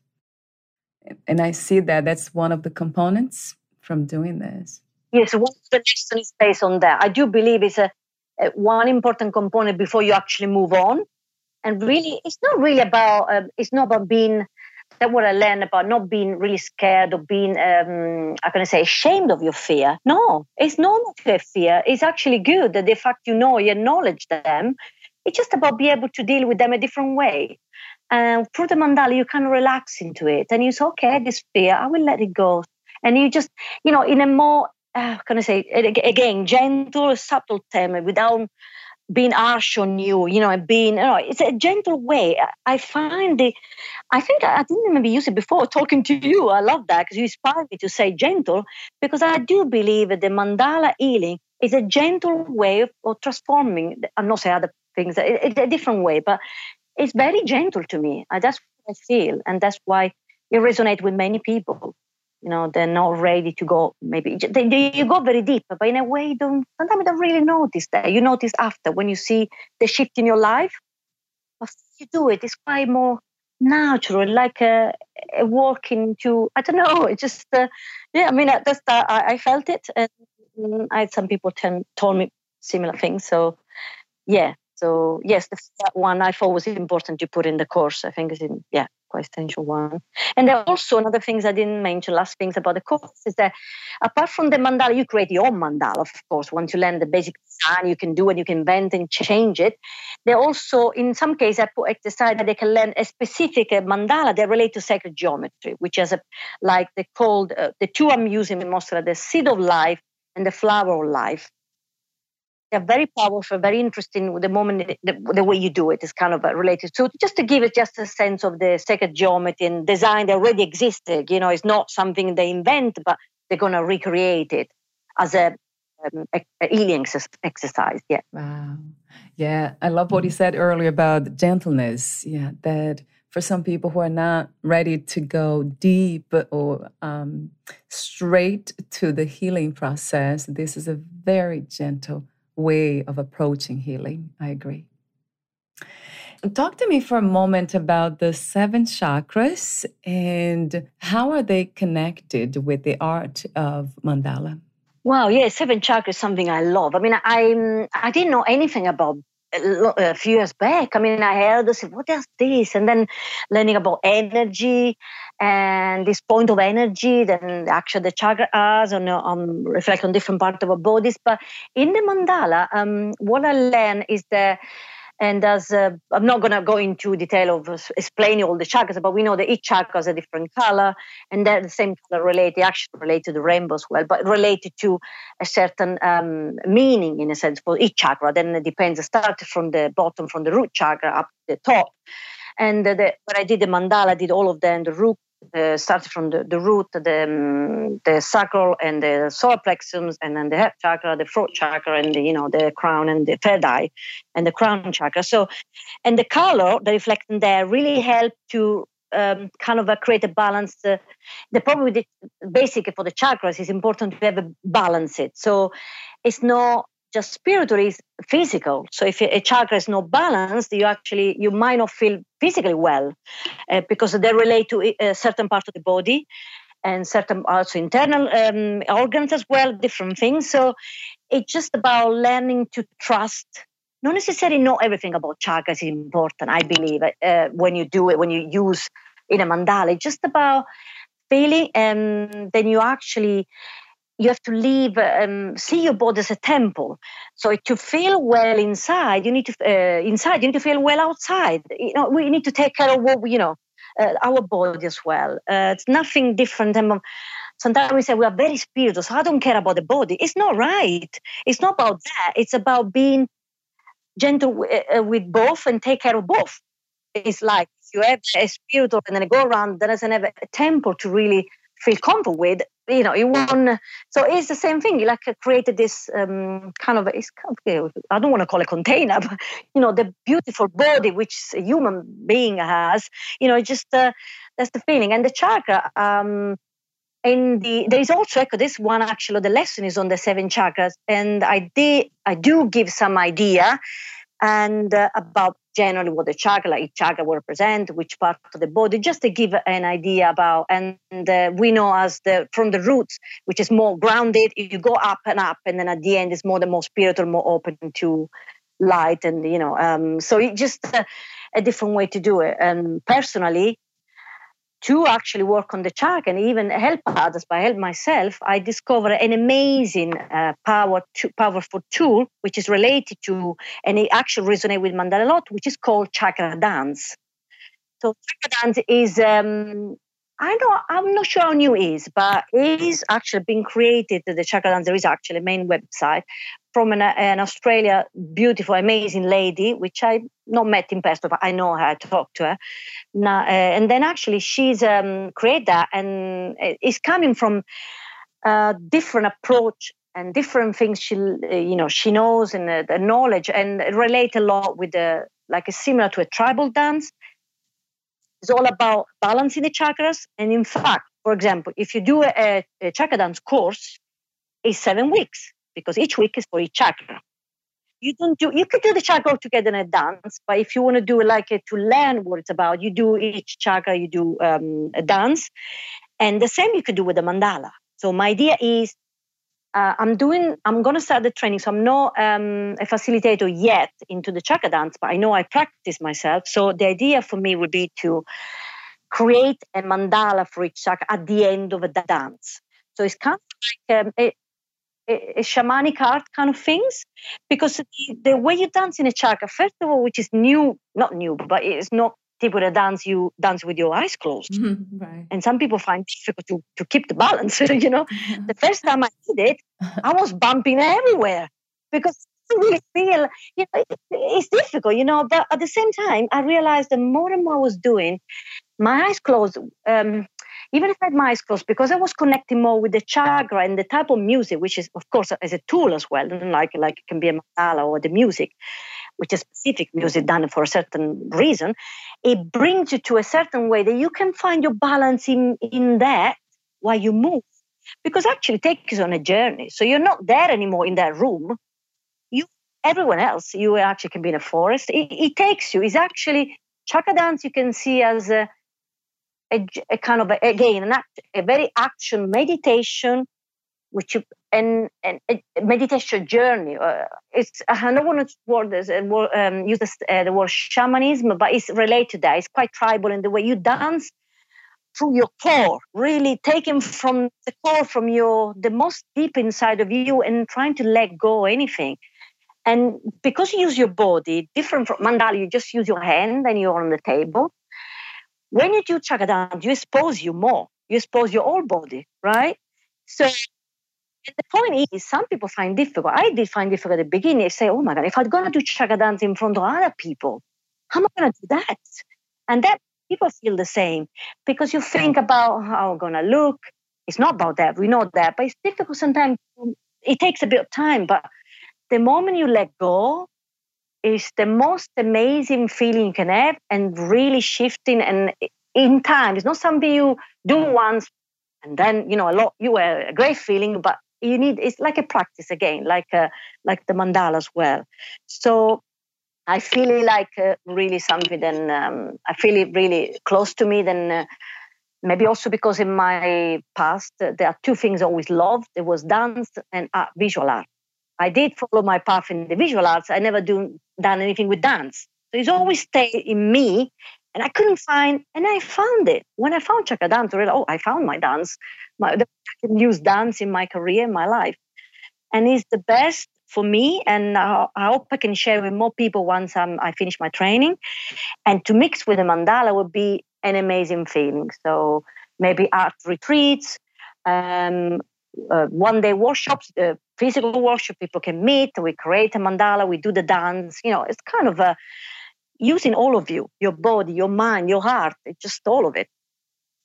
And I see that that's one of the components from doing this. Yes, what the lesson is based on that. I do believe it's a, a, one important component before you actually move on. And really, it's not really about uh, it's not about being that what I learned about not being really scared or being, um, going to say, ashamed of your fear. No, it's normal to have fear. It's actually good that the fact you know, you acknowledge them. It's just about being able to deal with them a different way. And through the mandala, you kind of relax into it and you say, okay, this fear, I will let it go. And you just, you know, in a more, uh, can I say, again, gentle, subtle term, without being harsh on you, you know, and being, you know, it's a gentle way. I find the, I think I didn't maybe use it before talking to you. I love that because you inspired me to say gentle because I do believe that the mandala healing is a gentle way of, of transforming. I'm not saying other things, it's a different way, but it's very gentle to me. That's what I feel. And that's why it resonates with many people. You know, they're not ready to go. Maybe they, they, you go very deep, but in a way, you don't sometimes you don't really notice that. You notice after when you see the shift in your life. But you do it, it's quite more natural, like a, a walk into. I don't know. It just uh, yeah. I mean, that's uh, I, I felt it, and I had some people tell, told me similar things. So yeah. So yes, that one I thought was important to put in the course. I think is in yeah quite essential one. And there also another things I didn't mention, last things about the course is that apart from the mandala, you create your own mandala, of course. Once you learn the basic design, you can do it, you can bend and change it. They also, in some cases, I put exercise that they can learn a specific uh, mandala that relate to sacred geometry, which is a, like they called, uh, the two I'm using in Mostra, the seed of life and the flower of life they're very powerful, very interesting. The moment, the, the way you do it is kind of uh, related. So just to give it just a sense of the sacred geometry and design that already existed. You know, it's not something they invent, but they're going to recreate it as a, um, a, healing exercise. Yeah. Wow. Yeah, I love what you said earlier about gentleness. Yeah, that for some people who are not ready to go deep or um, straight to the healing process, this is a very gentle way of approaching healing. I agree. Talk to me for a moment about the seven chakras and how are they connected with the art of mandala? Wow, yeah, seven chakras is something I love. I mean, I I didn't know anything about a few years back. I mean, I heard, said, what is this? And then learning about energy and this point of energy, then actually the chakras on, um, reflect on different parts of our bodies. But in the mandala, um, what I learned is that and as uh, I'm not going to go into detail of explaining all the chakras, but we know that each chakra has a different color, and they're the same color related, actually related to the rainbow as well, but related to a certain um, meaning in a sense for each chakra. Then it depends. It started from the bottom, from the root chakra up to the top. And the, when I did the mandala, I did all of them, the root uh, started from the, the root, the, um, the sacral and the solar plexus, and then the head chakra, the throat chakra, and the, you know the crown and the third eye, and the crown chakra. So, and the color, the reflecting there, really help to um, kind of uh, create a balance. Uh, the problem with the basic for the chakras is important to have a balance it. So, it's not just spiritual is physical. So if a chakra is not balanced you actually you might not feel physically well uh, because they relate to a uh, certain part of the body and certain also internal um, organs as well different things. So it's just about learning to trust. Not necessarily know everything about chakras is important i believe uh, when you do it when you use in a mandala. It's just about feeling and then you actually you have to leave, um, see your body as a temple. So to feel well inside, you need to uh, inside. You need to feel well outside. You know, we need to take care of what we, you know, uh, our body as well. Uh, it's nothing different. Than, sometimes we say we are very spiritual, so I don't care about the body. It's not right. It's not about that. It's about being gentle uh, with both and take care of both. It's like if you have a spiritual and then go around, doesn't have a temple to really feel comfortable with you know you want so it's the same thing like created this um, kind of i don't want to call it container but you know the beautiful body which a human being has you know just uh, that's the feeling. And the chakra um in the there is also this one actually the lesson is on the seven chakras and i did i do give some idea and uh, about generally what the chakra, each chakra will represent, which part of the body, just to give an idea about. And uh, we know as the from the roots, which is more grounded, you go up and up, and then at the end it's more the more spiritual, more open to light, and you know. Um, so it's just a, a different way to do it. And personally, to actually work on the chakra and even help others by help myself, I discovered an amazing uh, power to, powerful tool which is related to and it actually resonates with Mandala a lot, which is called chakra dance. So chakra dance is um, I know I'm not sure how new it is, but it is actually being created. The chakra dance there is actually a main website from an, an Australia beautiful, amazing lady, which I not met in person, but I know her, I talked to her. Now, uh, and then actually she's um, created that and it's coming from a different approach and different things she, uh, you know, she knows and the knowledge and relate a lot with the, like a similar to a tribal dance. It's all about balancing the chakras. And in fact, for example, if you do a, a chakra dance course, it's seven weeks because each week is for each chakra. You don't do. You could do the chakra together in a dance, but if you want to do like a, to learn what it's about, you do each chakra. You do um, a dance, and the same you could do with the mandala. So my idea is uh, I'm doing, I'm going to start the training. So I'm not um, a facilitator yet into the chakra dance, but I know I practice myself. So the idea for me would be to create a mandala for each chakra at the end of the dance. So it's kind of like um, a, a, shamanic art kind of things, because the, the way you dance in a chakra, first of all, which is new, not new, but it's not typical dance you dance with your eyes closed. Mm-hmm, right. And some people find it difficult to, to keep the balance. you know, the first time I did it, I was bumping everywhere because I really feel, you know, it, it's difficult, you know. But at the same time, I realized the more and more I was doing, my eyes closed. Um, even if I had my eyes closed, because I was connecting more with the chakra and the type of music, which is, of course, as a tool as well, like like it can be a mandala or the music which is specific music done for a certain reason, it brings you to a certain way that you can find your balance in, in that while you move. Because actually takes you on a journey. So you're not there anymore in that room. You everyone else, you actually can be in a forest. It, it takes you. It's actually chakra dance you can see as a, a, a kind of a, again an act, a very action meditation which you and, and a meditation journey. Uh, it's I don't want to word this, um, use this, uh, the word shamanism, but it's related to that. It's quite tribal in the way you dance through your core, really taking from the core, from your the most deep inside of you, and trying to let go anything. And because you use your body, different from mandala, you just use your hand and you're on the table. When you do chakra dance, you expose you more. You expose your whole body, right? So the point is, some people find difficult. I did find difficult at the beginning. I say, oh my God, if I'm going to do chakra dance in front of other people, how am I going to do that? And that people feel the same because you think about how I'm going to look. It's not about that. We know that. But it's difficult sometimes. It takes a bit of time. But the moment you let go, is the most amazing feeling you can have and really shifting and in time. It's not something you do once and then, you know, a lot, you have a great feeling, but you need it's like a practice again like uh, like the mandala as well. So i feel it like uh, really something then um, i feel it really close to me then uh, maybe also because in my past uh, there are two things i always loved. It was dance and art, visual art i did follow my path in the visual arts i never do done anything with dance so it's always stayed in me and I couldn't find, and I found it. When I found Chakra Dance, I realized, oh, I found my dance. My, I can use dance in my career, in my life. And it's the best for me. And I, I hope I can share with more people once I'm, I finish my training. And to mix with the mandala would be an amazing feeling. So maybe art retreats, um, uh, one day workshops, uh, physical workshop, people can meet, we create a mandala, we do the dance. You know, it's kind of using all of you, your body, your mind, your heart, It's just all of it.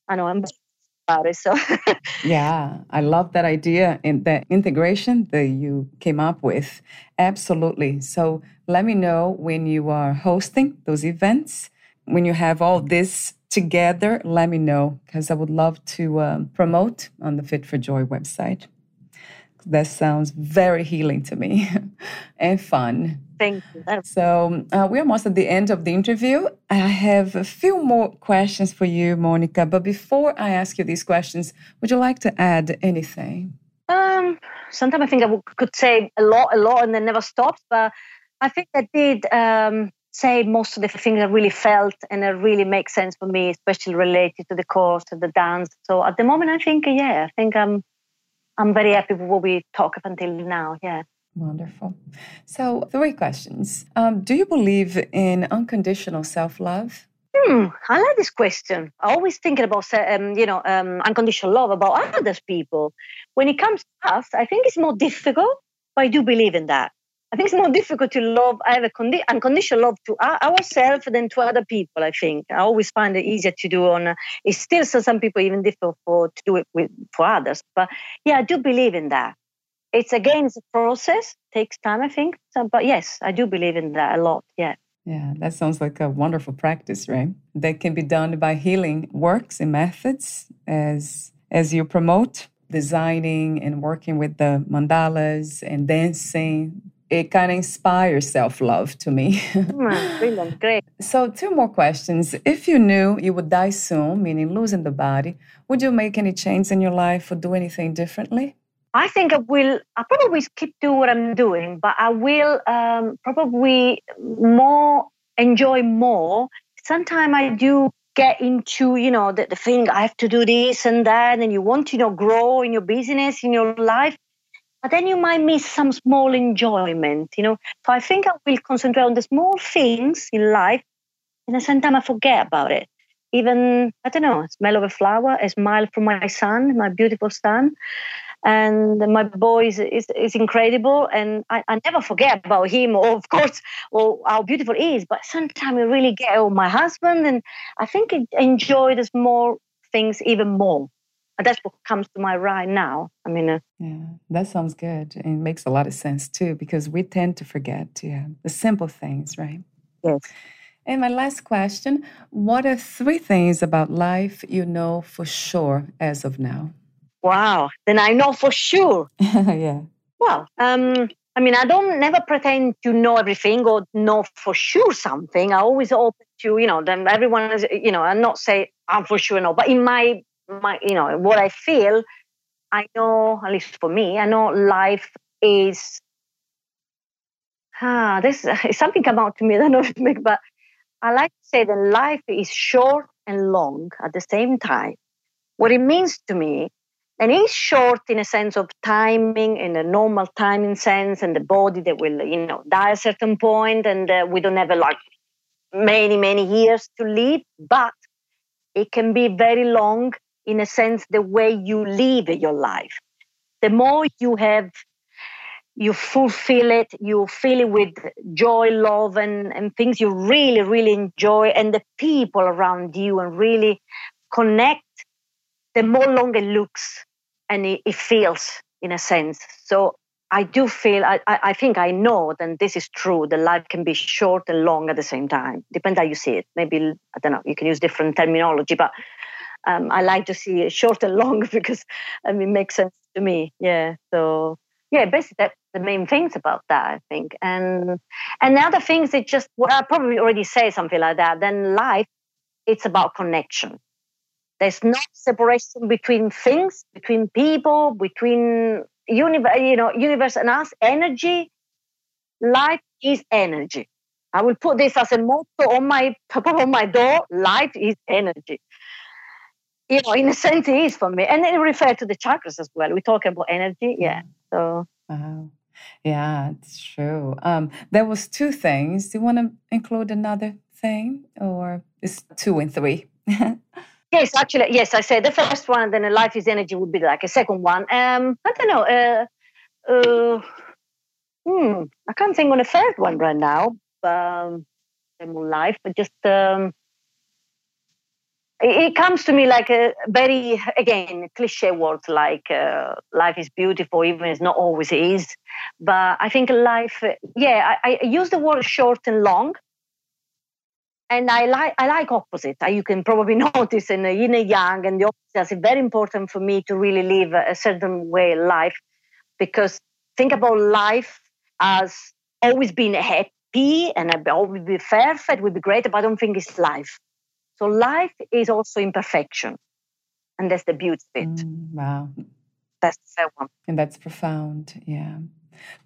I know I'm about it. So yeah, I love that idea and the integration that you came up with. Absolutely. So let me know when you are hosting those events, when you have all this together. Let me know because I would love to um, promote on the Fit for Joy website. That sounds very healing to me and fun. Thank you. So uh, we're almost at the end of the interview. I have a few more questions for you, Monica. But before I ask you these questions, would you like to add anything? Um, sometimes I think I could say a lot, a lot, and then never stops. But I think I did um, say most of the things I really felt, and it really makes sense for me, especially related to the course, to the dance. So at the moment, I think, yeah, I think I'm I'm very happy with what we talk up until now. Yeah. Wonderful. So, three questions. Um, do you believe in unconditional self love? Hmm, I like this question. I always thinking about, um, you know, um, unconditional love about other people. When it comes to us, I think it's more difficult, but I do believe in that. I think it's more difficult to love, I have a condi- unconditional love to ourselves than to other people, I think. I always find it easier to do on, uh, it's still so some people even difficult for, to do it with, for others. But yeah, I do believe in that. It's again, it's a process, takes time, I think. So, but yes, I do believe in that a lot. Yeah. Yeah, that sounds like a wonderful practice, right? That can be done by healing works and methods as as you promote designing and working with the mandalas and dancing. It kind of inspires self love to me. mm, brilliant, great. So, two more questions. If you knew you would die soon, meaning losing the body, would you make any change in your life or do anything differently? I think I will. I probably keep doing what I'm doing, but I will um, probably more enjoy more. Sometimes I do get into, you know, the, the thing I have to do this and that, and you want to, you know, grow in your business, in your life, but then you might miss some small enjoyment, you know. So I think I will concentrate on the small things in life, and at the same time I forget about it. Even I don't know, smell of a flower, a smile from my son, my beautiful son and my boy is, is, is incredible and I, I, never forget about him or of course or how beautiful he is but sometimes I really get on my husband and I think I enjoy the small things even more and that's what comes to my right now I mean uh, yeah that sounds good and it makes a lot of sense too because we tend to forget yeah the simple things right yes and my last question what are three things about life you know for sure as of now Wow. Then I know for sure. yeah. Well, um, I mean, I don't never pretend to know everything or know for sure something. I always open to, you know, then everyone is, you know, I'm not say I'm for sure no, but in my my, you know, what I feel, I know, at least for me, I know life is ah, this is something come out to me. I don't know if it make, but I like to say that life is short and long at the same time. What it means to me and it's short in a sense of timing in a normal timing sense and the body that will you know die at a certain point and uh, we don't have a, like many many years to live but it can be very long in a sense the way you live your life the more you have you fulfill it you fill it with joy love and, and things you really really enjoy and the people around you and really connect the more long it looks and it, it feels in a sense. So I do feel, I, I think I know that this is true. The life can be short and long at the same time. Depends how you see it. Maybe, I don't know, you can use different terminology, but um, I like to see it short and long because I mean, it makes sense to me. Yeah. So, yeah, basically that's the main things about that, I think. And and the other things, it just, well, I probably already say something like that. Then life, it's about connection. There's no separation between things, between people, between universe, you know, universe and us. Energy, life is energy. I will put this as a motto on my on my door. Life is energy. You know, in a sense, it is for me, and it refers to the chakras as well. We talk about energy, yeah. So. Wow. Yeah, it's true. Um, there was two things. Do you want to include another thing, or is two and three? Yes, actually, yes. I said the first one, and then life is energy would be like a second one. Um, I don't know. Uh, uh, hmm, I can't think on a third one right now. Um, life, but just um, it, comes to me like a very again cliche word like uh, life is beautiful, even it's not always is. But I think life, yeah, I, I use the word short and long and I like I like opposite. You can probably notice in the yin and yang, and the opposite is very important for me to really live a certain way life, because think about life as always being happy and always be perfect would be great, but I don't think it's life. So life is also imperfection, and that's the beauty of it. Mm, wow, that's the third one, and that's profound. Yeah.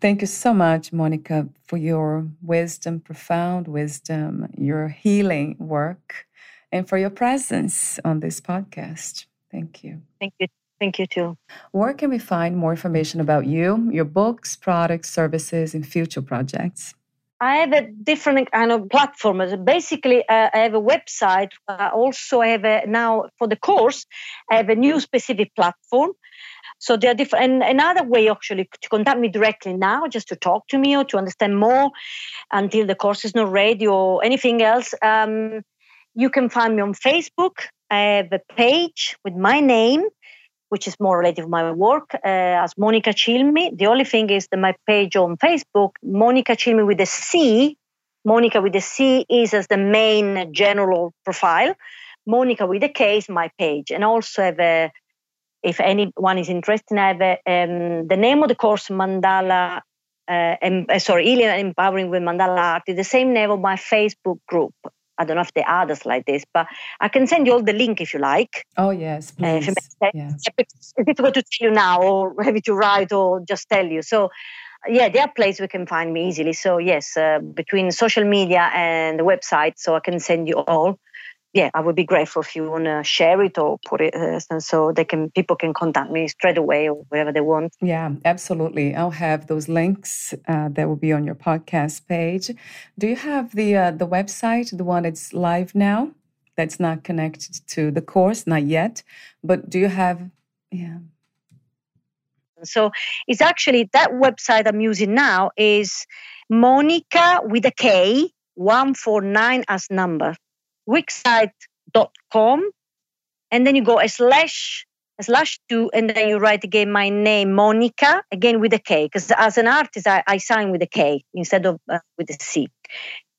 Thank you so much, Monica, for your wisdom, profound wisdom, your healing work, and for your presence on this podcast. Thank you. Thank you. Thank you too. Where can we find more information about you, your books, products, services, and future projects? I have a different kind of platform. Basically, uh, I have a website. Uh, also, I have a, now for the course, I have a new specific platform so there are different. And another way actually to contact me directly now, just to talk to me or to understand more until the course is not ready or anything else. Um, you can find me on Facebook. I have a page with my name, which is more related to my work, uh, as Monica Cilmi. The only thing is that my page on Facebook, Monica Cilmi with a C, Monica with the C is as the main general profile. Monica with the K is my page. And also have a, if anyone is interested, I have a, um, the name of the course, Mandala, uh, um, uh, sorry, and Empowering with Mandala Art, is the same name of my Facebook group. I don't know if there are others like this, but I can send you all the link if you like. Oh yes, please. Uh, yes. It's difficult to tell you now, or have maybe to write, or just tell you. So, yeah, there are places we can find me easily. So yes, uh, between social media and the website, so I can send you all yeah, I would be grateful if you want to share it or put it, uh, and so they can people can contact me straight away or wherever they want. Yeah, absolutely. I'll have those links uh, that will be on your podcast page. Do you have the uh, the website, the one that's live now, that's not connected to the course, not yet, but do you have? Yeah. So it's actually that website I'm using now is Monica with a K one four nine as number wixsite.com and then you go a slash a slash two and then you write again my name monica again with a k because as an artist I, I, sign with a k instead of uh, with a c.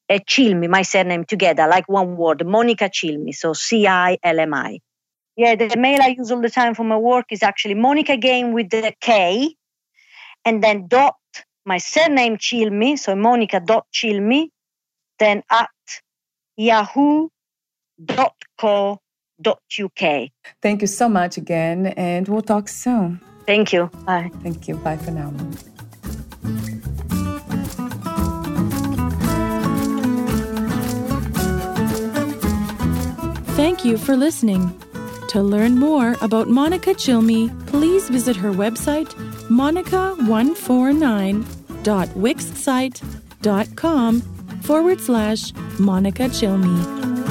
Uh, Cilmi my surname together like one word monica Cilmi so c-i-l-m-i yeah the mail i use all the time for my work is actually monica again with the k and then dot my surname Cilmi so monica dot Cilmi then at yahoo www.co.uk. Thank you so much again, and we'll talk soon. Thank you. Bye. Thank you. Bye for now. Thank you for listening. To learn more about Monica Cilmi, please visit her website, monica149.wixsite.com forward slash Monica Cilmi.